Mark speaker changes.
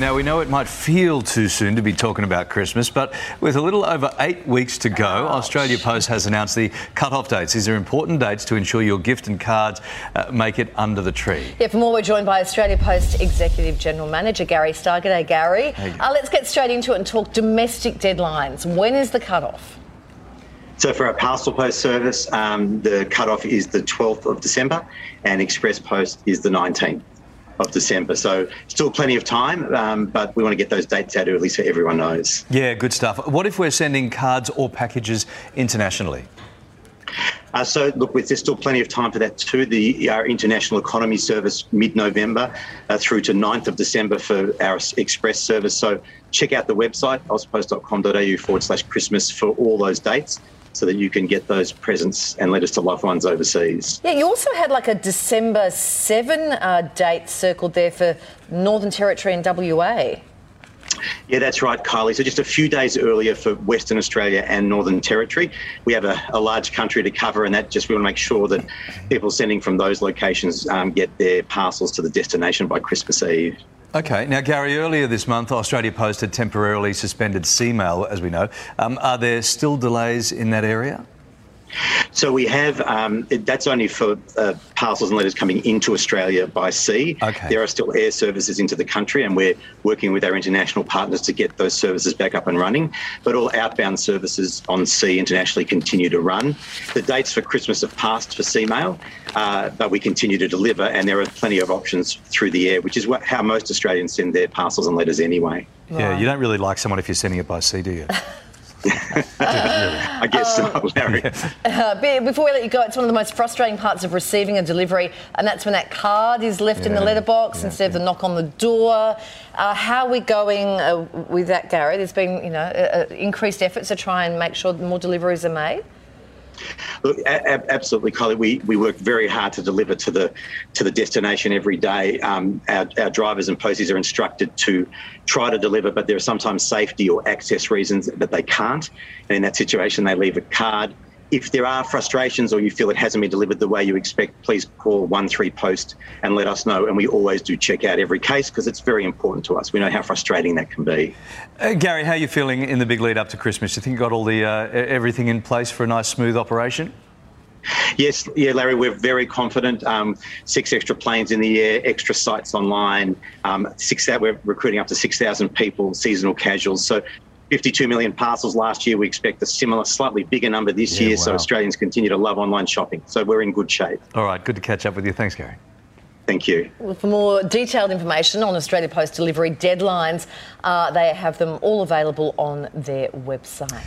Speaker 1: Now, we know it might feel too soon to be talking about Christmas, but with a little over eight weeks to go, Ouch. Australia Post has announced the cut-off dates. These are important dates to ensure your gift and cards uh, make it under the tree.
Speaker 2: Yeah, for more, we're joined by Australia Post Executive General Manager Gary Starr. G'day, Gary. Hey. Uh, let's get straight into it and talk domestic deadlines. When is the cut-off?
Speaker 3: So for our parcel post service, um, the cut-off is the 12th of December and express post is the 19th of December. So still plenty of time, um, but we want to get those dates out early so everyone knows.
Speaker 1: Yeah, good stuff. What if we're sending cards or packages internationally?
Speaker 3: Uh, so, look, there's still plenty of time for that too. The our international economy service mid-November uh, through to 9th of December for our express service. So, check out the website auspost.com.au forward slash Christmas for all those dates so that you can get those presents and letters to loved ones overseas.
Speaker 2: Yeah, you also had like a December 7 uh, date circled there for Northern Territory and WA.
Speaker 3: Yeah, that's right, Kylie. So just a few days earlier for Western Australia and Northern Territory. We have a, a large country to cover, and that just we want to make sure that people sending from those locations um, get their parcels to the destination by Christmas Eve.
Speaker 1: Okay. Now, Gary, earlier this month, Australia Post had temporarily suspended Sea Mail, as we know. Um, are there still delays in that area?
Speaker 3: So we have um, that's only for uh, parcels and letters coming into Australia by sea. Okay. There are still air services into the country, and we're working with our international partners to get those services back up and running. But all outbound services on sea internationally continue to run. The dates for Christmas have passed for Sea Mail, uh, but we continue to deliver, and there are plenty of options through the air, which is what, how most Australians send their parcels and letters anyway.
Speaker 1: Yeah, you don't really like someone if you're sending it by sea, do you?
Speaker 3: I guess uh, so, Larry.
Speaker 2: Uh, before we let you go, it's one of the most frustrating parts of receiving a delivery, and that's when that card is left yeah. in the letterbox yeah, instead yeah. of the knock on the door. Uh, how are we going uh, with that, Gary? There's been, you know, increased efforts to try and make sure more deliveries are made.
Speaker 3: Look, absolutely, Kylie. We, we work very hard to deliver to the to the destination every day. Um, our, our drivers and posties are instructed to try to deliver, but there are sometimes safety or access reasons that they can't. And in that situation, they leave a card if there are frustrations or you feel it hasn't been delivered the way you expect, please call 13 Post and let us know. And we always do check out every case because it's very important to us. We know how frustrating that can be.
Speaker 1: Uh, Gary, how are you feeling in the big lead up to Christmas? Do you think you got all the uh, everything in place for a nice, smooth operation?
Speaker 3: Yes, yeah, Larry, we're very confident. Um, six extra planes in the air, extra sites online. Um, six, we're recruiting up to 6,000 people, seasonal casuals. So 52 million parcels last year. We expect a similar, slightly bigger number this yeah, year. Wow. So Australians continue to love online shopping. So we're in good shape.
Speaker 1: All right, good to catch up with you. Thanks, Gary.
Speaker 3: Thank you.
Speaker 2: Well, for more detailed information on Australia Post delivery deadlines, uh, they have them all available on their website.